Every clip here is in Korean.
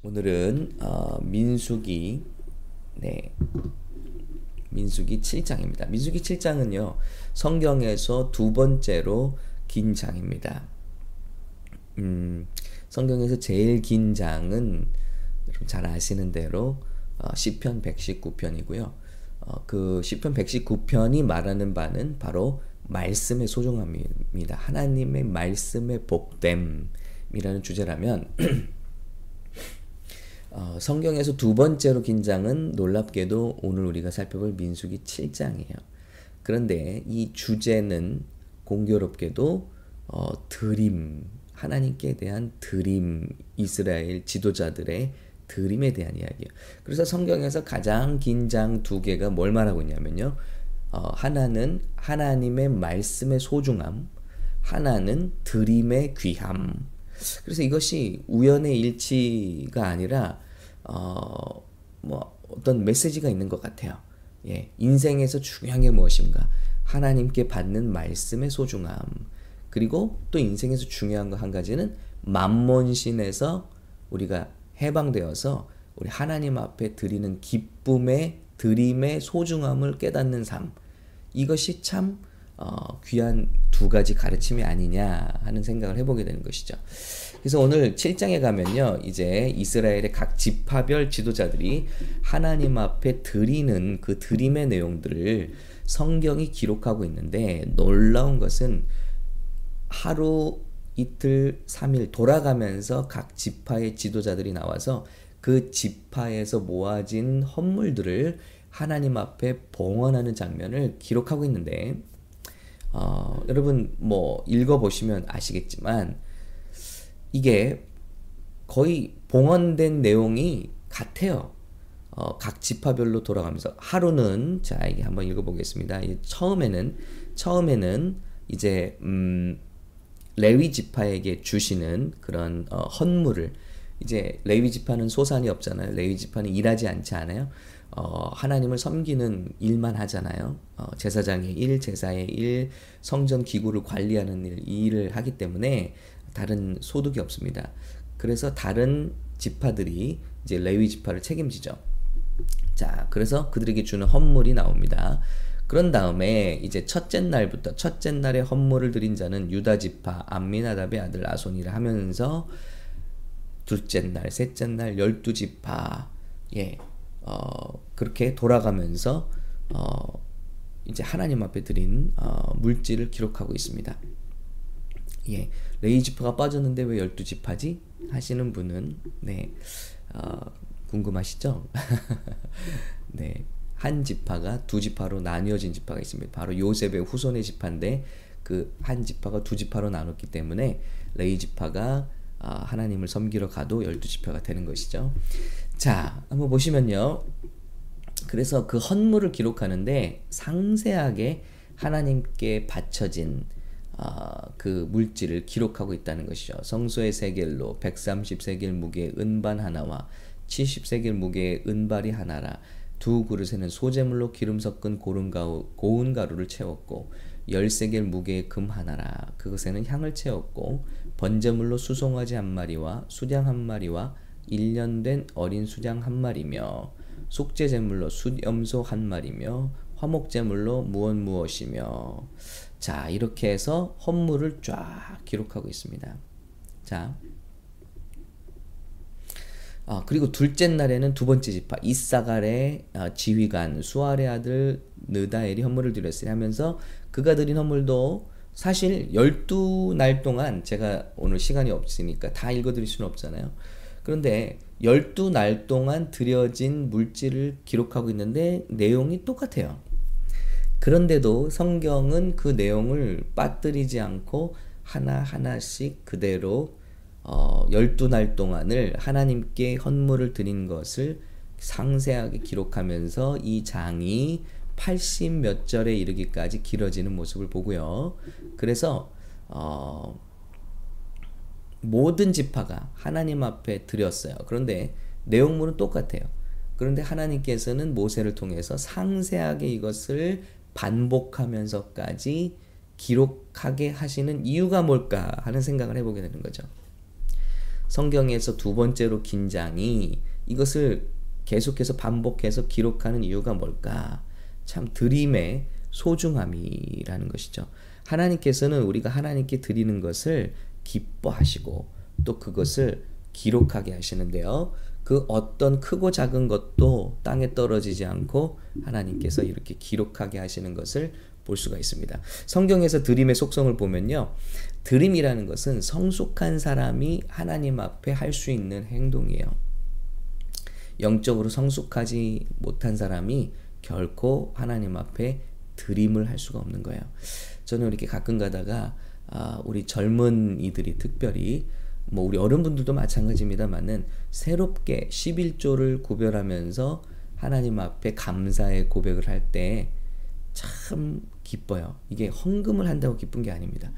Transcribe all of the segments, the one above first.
오늘은 어, 민수기 네 민수기 7장입니다. 민수기 7장은요 성경에서 두 번째로 긴 장입니다. 음, 성경에서 제일 긴 장은 잘 아시는 대로 어, 시편 119편이고요. 어, 그 시편 119편이 말하는 바는 바로 말씀의 소중함입니다. 하나님의 말씀의 복됨이라는 주제라면 어, 성경에서 두 번째로 긴 장은 놀랍게도 오늘 우리가 살펴볼 민수기 7장이에요. 그런데 이 주제는 공교롭게도 어, 드림, 하나님께 대한 드림, 이스라엘 지도자들의 드림에 대한 이야기예요. 그래서 성경에서 가장 긴 장 두 개가 뭘 말하고 있냐면요. 어, 하나는 하나님의 말씀의 소중함, 하나는 드림의 귀함. 그래서 이것이 우연의 일치가 아니라 어, 뭐 어떤 메시지가 있는 것 같아요. 예, 인생에서 중요한 게 무엇인가? 하나님께 받는 말씀의 소중함. 그리고 또 인생에서 중요한 거 한 가지는 만몬신에서 우리가 해방되어서 우리 하나님 앞에 드리는 기쁨의 드림의 소중함을 깨닫는 삶. 이것이 참 어, 귀한 두 가지 가르침이 아니냐 하는 생각을 해보게 되는 것이죠. 그래서 오늘 7장에 가면요, 이제 이스라엘의 각 지파별 지도자들이 하나님 앞에 드리는 그 드림의 내용들을 성경이 기록하고 있는데 놀라운 것은 하루 이틀, 3일 돌아가면서 각 지파의 지도자들이 나와서 그 지파에서 모아진 헌물들을 하나님 앞에 봉헌하는 장면을 기록하고 있는데 어, 여러분 뭐 읽어보시면 아시겠지만 이게 거의 봉헌된 내용이 같아요. 어, 각 지파별로 돌아가면서 하루는 자 이게 한번 읽어보겠습니다. 처음에는 처음에는 이제 음, 레위 지파에게 주시는 그런 어, 헌물을 이제 레위 지파는 소산이 없잖아요. 레위 지파는 일하지 않지 않아요. 어, 하나님을 섬기는 일만 하잖아요. 어, 제사장의 일, 제사의 일, 성전 기구를 관리하는 일, 이 일을 하기 때문에 다른 소득이 없습니다. 그래서 다른 지파들이 이제 레위 지파를 책임지죠. 자, 그래서 그들에게 주는 헌물이 나옵니다. 그런 다음에 이제 첫째 날부터 첫째 날에 헌물을 드린 자는 유다 지파 암미나답의 아들 아손이라 하면서 둘째 날, 셋째 날 열두 지파 예. 어, 그렇게 돌아가면서 어, 이제 하나님 앞에 드린 어, 물질을 기록하고 있습니다. 예. 레이 지파가 빠졌는데 왜 열두 지파지? 하시는 분은 네. 어, 궁금하시죠? 네. 한 지파가 두 지파로 나뉘어진 지파가 있습니다. 바로 요셉의 후손의 지파인데 그 한 지파가 두 지파로 나눴기 때문에 레이 지파가 아, 하나님을 섬기러 가도 열두 지파가 되는 것이죠. 자, 한번 보시면요. 그래서 그 헌물을 기록하는데 상세하게 하나님께 바쳐진 어, 그 물질을 기록하고 있다는 것이죠. 성소의 세겔로 130세겔 무게의 은반 하나와 70세겔 무게의 은발이 하나라 두 그릇에는 소재물로 기름 섞은 고운, 가루, 고운 가루를 채웠고 열세겔 무게의 금 하나라 그것에는 향을 채웠고 번제물로 수송아지 한 마리와 수장 한 마리와 1년 된 어린 수장 한 마리며 속죄 제물로 숫염소 한 마리며 화목 제물로 무엇 무엇이며 자 이렇게 해서 헌물을 쫙 기록하고 있습니다. 자 아, 그리고 둘째 날에는 두 번째 지파 이사갈의 어, 지휘관 수아의 아들 느다엘이 헌물을 드렸으니 하면서 그가 드린 헌물도 사실 12날 동안 제가 오늘 시간이 없으니까 다 읽어드릴 수는 없잖아요. 그런데 12날 동안 드려진 물질을 기록하고 있는데 내용이 똑같아요. 그런데도 성경은 그 내용을 빠뜨리지 않고 하나하나씩 그대로 어, 12날 동안을 하나님께 헌물을 드린 것을 상세하게 기록하면서 이 장이 80 몇 절에 이르기까지 길어지는 모습을 보고요. 그래서 어, 모든 지파가 하나님 앞에 드렸어요. 그런데 내용물은 똑같아요. 그런데 하나님께서는 모세를 통해서 상세하게 이것을 반복하면서까지 기록하게 하시는 이유가 뭘까 하는 생각을 해보게 되는 거죠. 성경에서 두 번째로 긴장이 이것을 계속해서 반복해서 기록하는 이유가 뭘까? 참 드림의 소중함이라는 것이죠. 하나님께서는 우리가 하나님께 드리는 것을 기뻐하시고 또 그것을 기록하게 하시는데요. 그 어떤 크고 작은 것도 땅에 떨어지지 않고 하나님께서 이렇게 기록하게 하시는 것을 볼 수가 있습니다. 성경에서 드림의 속성을 보면요. 드림이라는 것은 성숙한 사람이 하나님 앞에 할 수 있는 행동이에요. 영적으로 성숙하지 못한 사람이 결코 하나님 앞에 드림을 할 수가 없는 거예요. 저는 이렇게 가끔 가다가 아, 우리 젊은이들이 특별히 뭐 우리 어른분들도 마찬가지입니다만은 새롭게 11조를 구별하면서 하나님 앞에 감사의 고백을 할 때 참 기뻐요. 이게 헌금을 한다고 기쁜 게 아닙니다.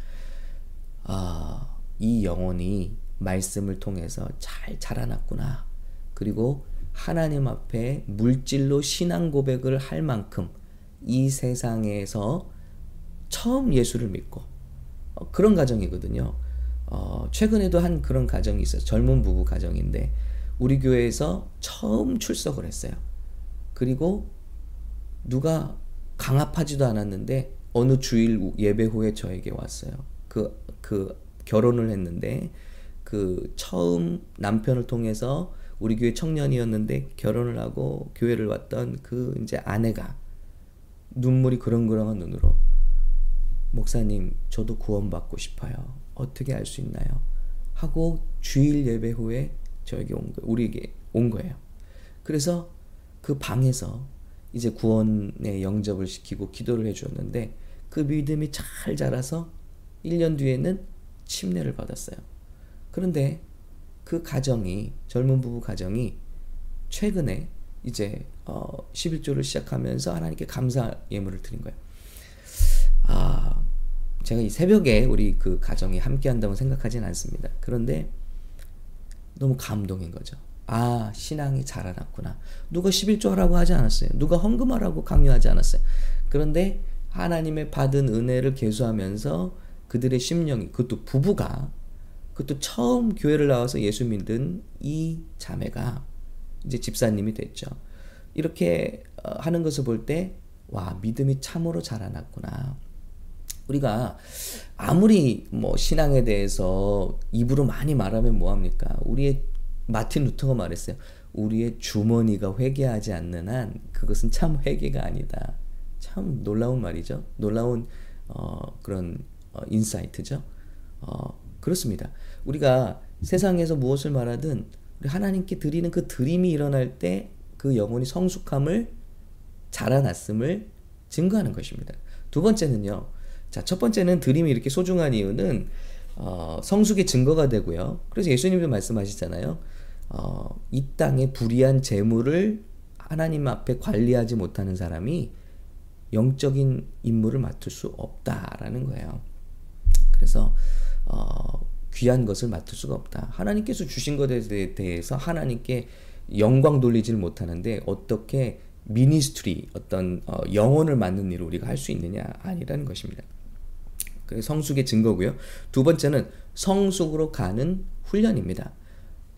아, 이 영혼이 말씀을 통해서 잘 자라났구나. 그리고 하나님 앞에 물질로 신앙 고백을 할 만큼 이 세상에서 처음 예수를 믿고 어, 그런 가정이거든요. 어, 최근에도 한 그런 가정이 있어요. 젊은 부부 가정인데 우리 교회에서 처음 출석을 했어요. 그리고 누가 강압하지도 않았는데 어느 주일 예배 후에 저에게 왔어요. 그, 그 결혼을 했는데 그 처음 남편을 통해서 우리 교회 청년이었는데 결혼을 하고 교회를 왔던 그 이제 아내가 눈물이 그렁그렁한 눈으로 목사님 저도 구원받고 싶어요. 어떻게 할수 있나요? 하고 주일 예배 후에 저에게 온 거예요. 우리에게 온 거예요. 그래서 그 방에서 이제 구원의 영접을 시키고 기도를 해주었는데 그 믿음이 잘 자라서 1년 뒤에는 침례를 받았어요. 그런데 그 가정이 젊은 부부 가정이 최근에 이제 어 11조를 시작하면서 하나님께 감사 예물을 드린 거예요. 아, 제가 이 새벽에 우리 그 가정이 함께 한다고 생각하진 않습니다. 그런데 너무 감동인 거죠. 아, 신앙이 자라났구나. 누가 11조 하라고 하지 않았어요. 누가 헌금하라고 강요하지 않았어요. 그런데 하나님의 받은 은혜를 계수하면서 그들의 심령이, 그것도 부부가, 그것도 처음 교회를 나와서 예수 믿은 이 자매가 이제 집사님이 됐죠. 이렇게 어, 하는 것을 볼 때, 와, 믿음이 참으로 자라났구나. 우리가 아무리 뭐 신앙에 대해서 입으로 많이 말하면 뭐합니까? 우리의 마틴 루터가 말했어요. 우리의 주머니가 회개하지 않는 한 그것은 참 회개가 아니다. 참 놀라운 말이죠. 놀라운 어, 그런 어, 인사이트죠. 어, 그렇습니다. 우리가 세상에서 무엇을 말하든 우리 하나님께 드리는 그 드림이 일어날 때 그 영혼이 성숙함을 자라났음을 증거하는 것입니다. 두 번째는요. 자, 첫 번째는 드림이 이렇게 소중한 이유는 어, 성숙의 증거가 되고요. 그래서 예수님도 말씀하시잖아요. 어, 이 땅에 불의한 재물을 하나님 앞에 관리하지 못하는 사람이 영적인 임무를 맡을 수 없다라는 거예요. 그래서 어, 귀한 것을 맡을 수가 없다. 하나님께서 주신 것에 대해서 하나님께 영광 돌리지를 못하는데 어떻게 미니스트리 어떤 어, 영혼을 맡는 일을 우리가 할 수 있느냐 아니라는 것입니다. 그 성숙의 증거고요. 두 번째는 성숙으로 가는 훈련입니다.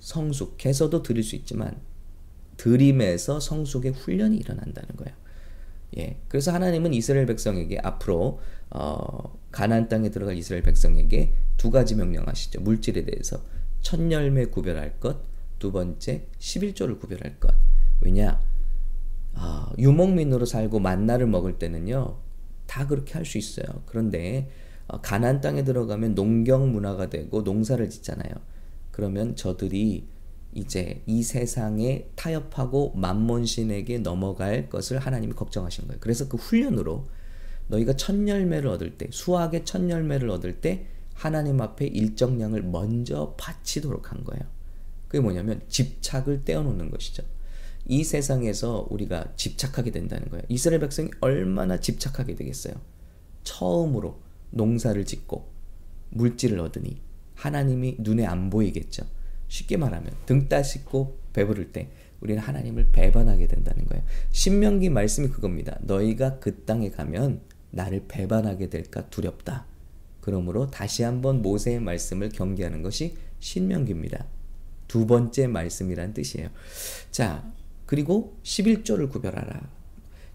성숙해서도 드릴 수 있지만 드림에서 성숙의 훈련이 일어난다는 거예요. 예. 그래서 하나님은 이스라엘 백성에게 앞으로 어, 가나안 땅에 들어갈 이스라엘 백성에게 두 가지 명령하시죠. 물질에 대해서 첫 열매 구별할 것, 두 번째 11조를 구별할 것. 왜냐? 아, 유목민으로 살고 만나를 먹을 때는요. 다 그렇게 할 수 있어요. 그런데 어, 가난 땅에 들어가면 농경 문화가 되고 농사를 짓잖아요. 그러면 저들이 이제 이 세상에 타협하고 만몬신에게 넘어갈 것을 하나님이 걱정하신 거예요. 그래서 그 훈련으로 너희가 첫 열매를 얻을 때, 수학의 첫 열매를 얻을 때 하나님 앞에 일정량을 먼저 바치도록 한 거예요. 그게 뭐냐면 집착을 떼어놓는 것이죠. 이 세상에서 우리가 집착하게 된다는 거예요. 이스라엘 백성이 얼마나 집착하게 되겠어요. 처음으로 농사를 짓고 물질을 얻으니 하나님이 눈에 안 보이겠죠. 쉽게 말하면 등 따시고 배부를 때 우리는 하나님을 배반하게 된다는 거예요. 신명기 말씀이 그겁니다. 너희가 그 땅에 가면 나를 배반하게 될까 두렵다. 그러므로 다시 한번 모세의 말씀을 경계하는 것이 신명기입니다. 두 번째 말씀이란 뜻이에요. 자, 그리고 11조를 구별하라.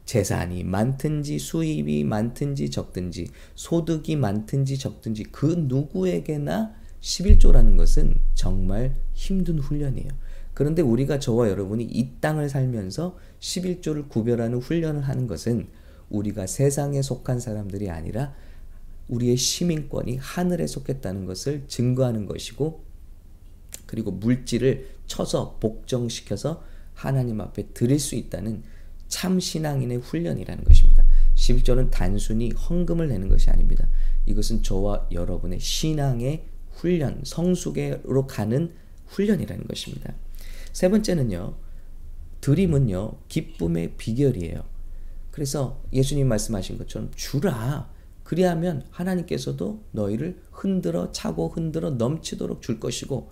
재산이 많든지 수입이 많든지 적든지 소득이 많든지 적든지 그 누구에게나 11조라는 것은 정말 힘든 훈련이에요. 그런데 우리가 저와 여러분이 이 땅을 살면서 11조를 구별하는 훈련을 하는 것은 우리가 세상에 속한 사람들이 아니라 우리의 시민권이 하늘에 속했다는 것을 증거하는 것이고 그리고 물질을 쳐서 복정시켜서 하나님 앞에 드릴 수 있다는 참 신앙인의 훈련이라는 것입니다. 11조는 단순히 헌금을 내는 것이 아닙니다. 이것은 저와 여러분의 신앙의 훈련, 성숙으로 가는 훈련이라는 것입니다. 세 번째는요. 드림은요. 기쁨의 비결이에요. 그래서 예수님 말씀하신 것처럼 주라. 그리하면 하나님께서도 너희를 흔들어 차고 흔들어 넘치도록 줄 것이고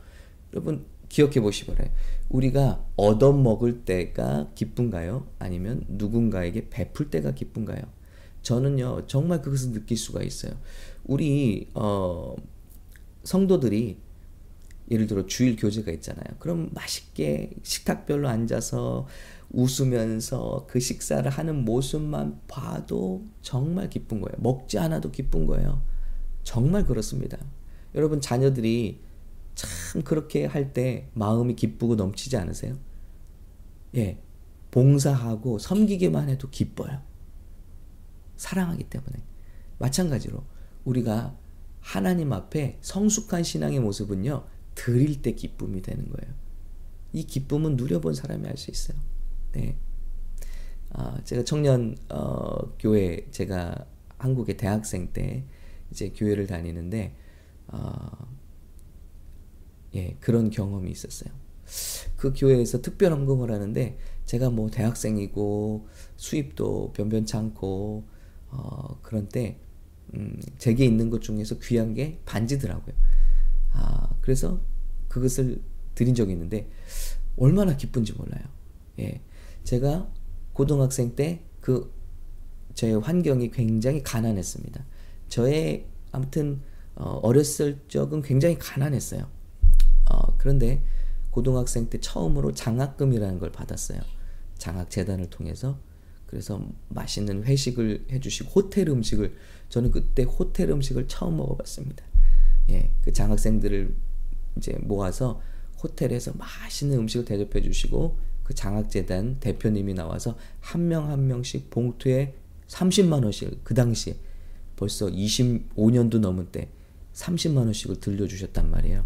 여러분 기억해 보시 바래요. 우리가 얻어 먹을 때가 기쁜가요? 아니면 누군가에게 베풀 때가 기쁜가요? 저는요 정말 그것을 느낄 수가 있어요. 우리 어, 성도들이 예를 들어 주일 교제가 있잖아요. 그럼 맛있게 식탁별로 앉아서 웃으면서 그 식사를 하는 모습만 봐도 정말 기쁜 거예요. 먹지 않아도 기쁜 거예요. 정말 그렇습니다. 여러분 자녀들이 참 그렇게 할 때 마음이 기쁘고 넘치지 않으세요? 예. 봉사하고 섬기기만 해도 기뻐요. 사랑하기 때문에. 마찬가지로 우리가 하나님 앞에 성숙한 신앙의 모습은요, 드릴 때 기쁨이 되는 거예요. 이 기쁨은 누려본 사람이 알 수 있어요. 네. 아, 제가 청년 어, 교회 제가 한국의 대학생 때 이제 교회를 다니는데 어, 예, 그런 경험이 있었어요. 그 교회에서 특별 헌금을 하는데 제가 뭐 대학생이고 수입도 변변찮고 어, 그런 때 음, 제게 있는 것 중에서 귀한 게 반지더라고요. 아, 그래서 그것을 드린 적이 있는데 얼마나 기쁜지 몰라요. 예. 제가 고등학생 때 그 제 환경이 굉장히 가난했습니다. 저의 아무튼 어, 어렸을 적은 굉장히 가난했어요. 어, 그런데 고등학생 때 처음으로 장학금이라는 걸 받았어요. 장학재단을 통해서. 그래서 맛있는 회식을 해주시고 호텔 음식을 저는 그때 호텔 음식을 처음 먹어봤습니다. 예, 그 장학생들을 이제 모아서 호텔에서 맛있는 음식을 대접해 주시고 그 장학재단 대표님이 나와서 한 명한 한 명씩 봉투에 30만 원씩 그 당시에 벌써 25년도 넘은 때 30만 원씩을 들려주셨단 말이에요.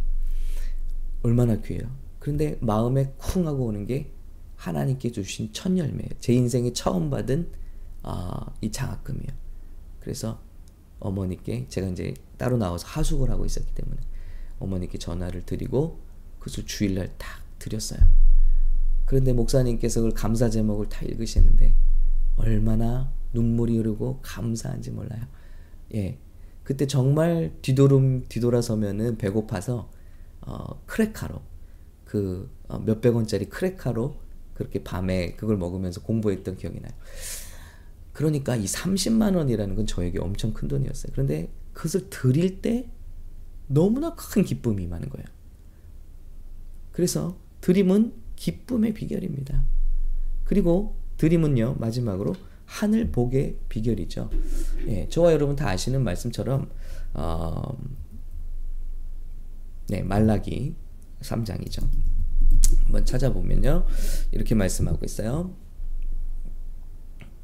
얼마나 귀해요. 그런데 마음에 쿵 하고 오는 게 하나님께 주신 첫 열매예요. 제 인생에 처음 받은 아, 이 장학금이에요. 그래서 어머니께 제가 이제 따로 나와서 하숙을 하고 있었기 때문에 어머니께 전화를 드리고 그래서 주일날 딱 드렸어요. 그런데 목사님께서 그 감사 제목을 다 읽으시는데 얼마나 눈물이 흐르고 감사한지 몰라요. 예. 그때 정말 뒤돌음 뒤돌아서면은 배고파서 어, 크레카로 그 어, 몇백 원짜리 크레카로 그렇게 밤에 그걸 먹으면서 공부했던 기억이 나요. 그러니까 이 30만 원이라는 건 저에게 엄청 큰 돈이었어요. 그런데 그것을 드릴 때 너무나 큰 기쁨이 많은 거예요. 그래서 드림은 기쁨의 비결입니다. 그리고 드림은요, 마지막으로 하늘 복의 비결이죠. 예, 저와 여러분 다 아시는 말씀처럼, 어, 네, 말라기 3장이죠. 한번 찾아보면요. 이렇게 말씀하고 있어요.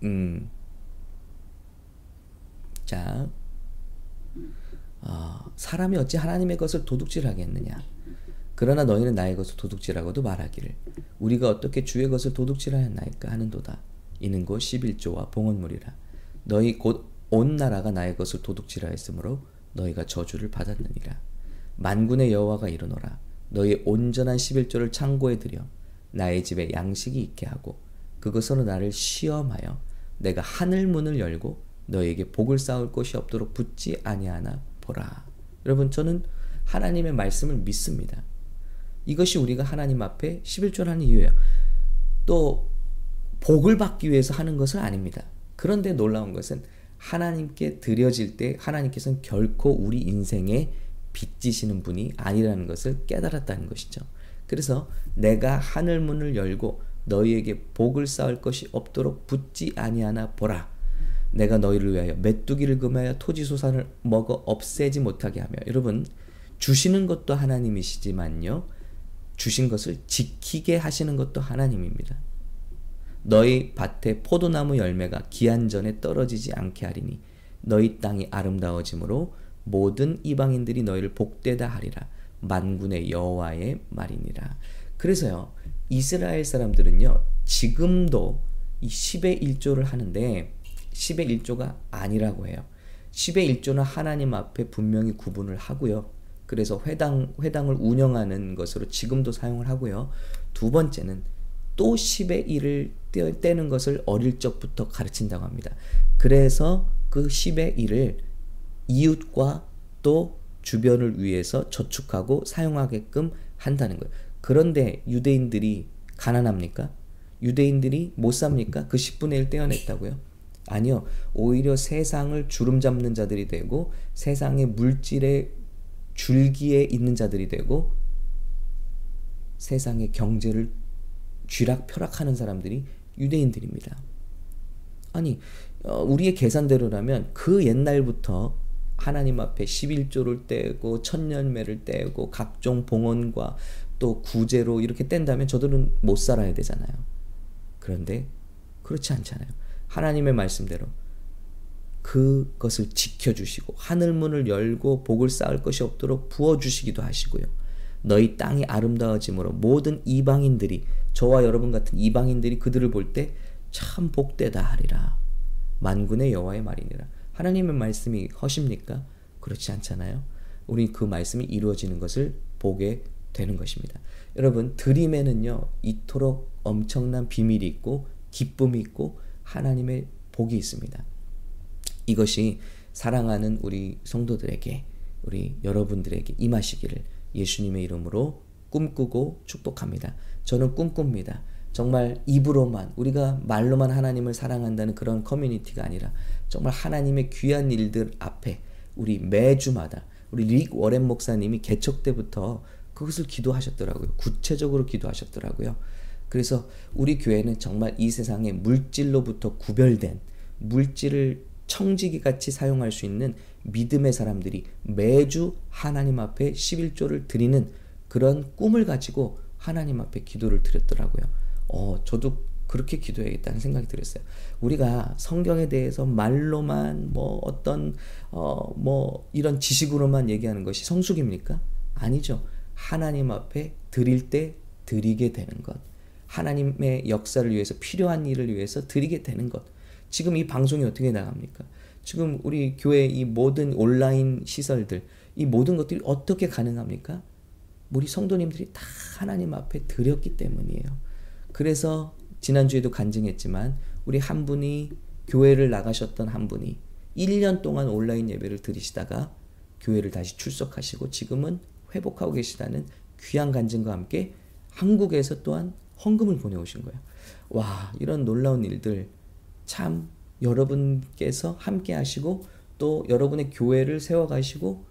음. 자. 어, 사람이 어찌 하나님의 것을 도둑질하겠느냐? 그러나 너희는 나의 것을 도둑질하고도 말하기를 우리가 어떻게 주의 것을 도둑질하였나이까 하는도다. 이는 곧 11조와 봉헌물이라. 너희 곧 온 나라가 나의 것을 도둑질하였으므로 너희가 저주를 받았느니라. 만군의 여호와가 이르노라 너희 온전한 11조를 창고에 들여 나의 집에 양식이 있게 하고 그것으로 나를 시험하여 내가 하늘 문을 열고 너에게 복을 쌓을 곳이 없도록 붙지 아니하나 보라. 여러분 저는 하나님의 말씀을 믿습니다. 이것이 우리가 하나님 앞에 11조를 하는 이유예요. 또 복을 받기 위해서 하는 것은 아닙니다. 그런데 놀라운 것은 하나님께 드려질 때 하나님께서는 결코 우리 인생에 빚지시는 분이 아니라는 것을 깨달았다는 것이죠. 그래서 내가 하늘 문을 열고 너희에게 복을 쌓을 것이 없도록 붙지 아니하나 보라. 내가 너희를 위하여 메뚜기를 금하여 토지 소산을 먹어 없애지 못하게 하며 여러분 주시는 것도 하나님이시지만요. 주신 것을 지키게 하시는 것도 하나님입니다. 너희 밭에 포도나무 열매가 기한 전에 떨어지지 않게 하리니 너희 땅이 아름다워짐으로 모든 이방인들이 너희를 복되다 하리라 만군의 여호와의 말이니라. 그래서요. 이스라엘 사람들은요. 지금도 이 10의 1조를 하는데 10의 1조가 아니라고 해요. 10의 1조는 하나님 앞에 분명히 구분을 하고요. 그래서 회당 회당을 운영하는 것으로 지금도 사용을 하고요. 두 번째는 또 10의 1을 떼는 것을 어릴 적부터 가르친다고 합니다. 그래서 그 10의 1을 이웃과 또 주변을 위해서 저축하고 사용하게끔 한다는 거예요. 그런데 유대인들이 가난합니까? 유대인들이 못 삽니까? 그 10분의 1 떼어냈다고요? 아니요. 오히려 세상을 주름 잡는 자들이 되고 세상의 물질의 줄기에 있는 자들이 되고 세상의 경제를 쥐락펴락하는 사람들이 유대인들입니다. 아니 어, 우리의 계산대로라면 그 옛날부터 하나님 앞에 11조를 떼고 천년매를 떼고 각종 봉헌과 또 구제로 이렇게 뗀다면 저들은 못 살아야 되잖아요. 그런데 그렇지 않잖아요. 하나님의 말씀대로 그것을 지켜주시고 하늘문을 열고 복을 쌓을 것이 없도록 부어주시기도 하시고요. 너희 땅이 아름다워짐으로 모든 이방인들이 저와 여러분 같은 이방인들이 그들을 볼 때 참 복되다 하리라. 만군의 여호와의 말이니라. 하나님의 말씀이 허십니까? 그렇지 않잖아요. 우리 그 말씀이 이루어지는 것을 보게 되는 것입니다. 여러분 드림에는요 이토록 엄청난 비밀이 있고 기쁨이 있고 하나님의 복이 있습니다. 이것이 사랑하는 우리 성도들에게 우리 여러분들에게 임하시기를 예수님의 이름으로 꿈꾸고 축복합니다. 저는 꿈꿉니다. 정말 입으로만 우리가 말로만 하나님을 사랑한다는 그런 커뮤니티가 아니라 정말 하나님의 귀한 일들 앞에 우리 매주마다 우리 릭 워렌 목사님이 개척 때부터 그것을 기도하셨더라고요. 구체적으로 기도하셨더라고요. 그래서 우리 교회는 정말 이 세상의 물질로부터 구별된 물질을 청지기 같이 사용할 수 있는 믿음의 사람들이 매주 하나님 앞에 11조를 드리는 그런 꿈을 가지고 하나님 앞에 기도를 드렸더라고요. 어, 저도 그렇게 기도해야겠다는 생각이 들었어요. 우리가 성경에 대해서 말로만 뭐 어떤 어 뭐 이런 지식으로만 얘기하는 것이 성숙입니까? 아니죠. 하나님 앞에 드릴 때 드리게 되는 것. 하나님의 역사를 위해서 필요한 일을 위해서 드리게 되는 것. 지금 이 방송이 어떻게 나갑니까? 지금 우리 교회 이 모든 온라인 시설들, 이 모든 것들이 어떻게 가능합니까? 우리 성도님들이 다 하나님 앞에 드렸기 때문이에요. 그래서 지난주에도 간증했지만 우리 한 분이 교회를 나가셨던 한 분이 1년 동안 온라인 예배를 드리시다가 교회를 다시 출석하시고 지금은 회복하고 계시다는 귀한 간증과 함께 한국에서 또한 헌금을 보내오신 거예요. 와, 이런 놀라운 일들 참 여러분께서 함께 하시고 또 여러분의 교회를 세워가시고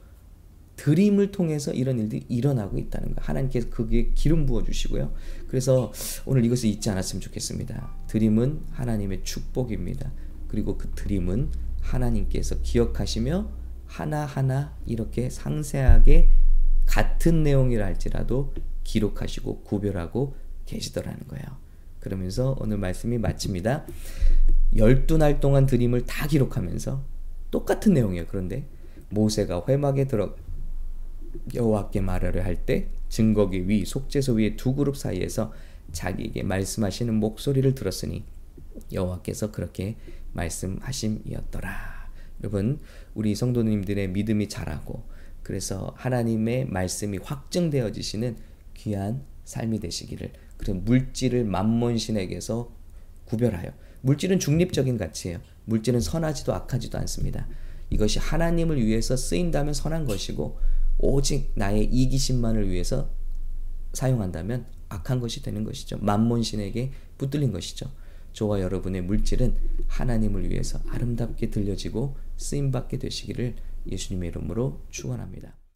드림을 통해서 이런 일들이 일어나고 있다는 거. 하나님께서 그게 기름 부어 주시고요. 그래서 오늘 이것을 잊지 않았으면 좋겠습니다. 드림은 하나님의 축복입니다. 그리고 그 드림은 하나님께서 기억하시며 하나하나 이렇게 상세하게 같은 내용이라 할지라도 기록하시고 구별하고 계시더라는 거예요. 그러면서 오늘 말씀이 마칩니다. 12날 동안 드림을 다 기록하면서 똑같은 내용이에요. 그런데 모세가 회막에 들어 여호와께 말하려 할 때 증거기 위 속죄소 위의 두 그룹 사이에서 자기에게 말씀하시는 목소리를 들었으니 여호와께서 그렇게 말씀하심이었더라. 여러분 우리 성도님들의 믿음이 자라고 그래서 하나님의 말씀이 확증되어지시는 귀한 삶이 되시기를 그리고 물질을 만몬신에게서 구별하여 물질은 중립적인 가치예요. 물질은 선하지도 악하지도 않습니다. 이것이 하나님을 위해서 쓰인다면 선한 것이고 오직 나의 이기심만을 위해서 사용한다면 악한 것이 되는 것이죠. 만몬신에게 붙들린 것이죠. 저와 여러분의 물질은 하나님을 위해서 아름답게 들려지고 쓰임 받게 되시기를 예수님의 이름으로 축원합니다.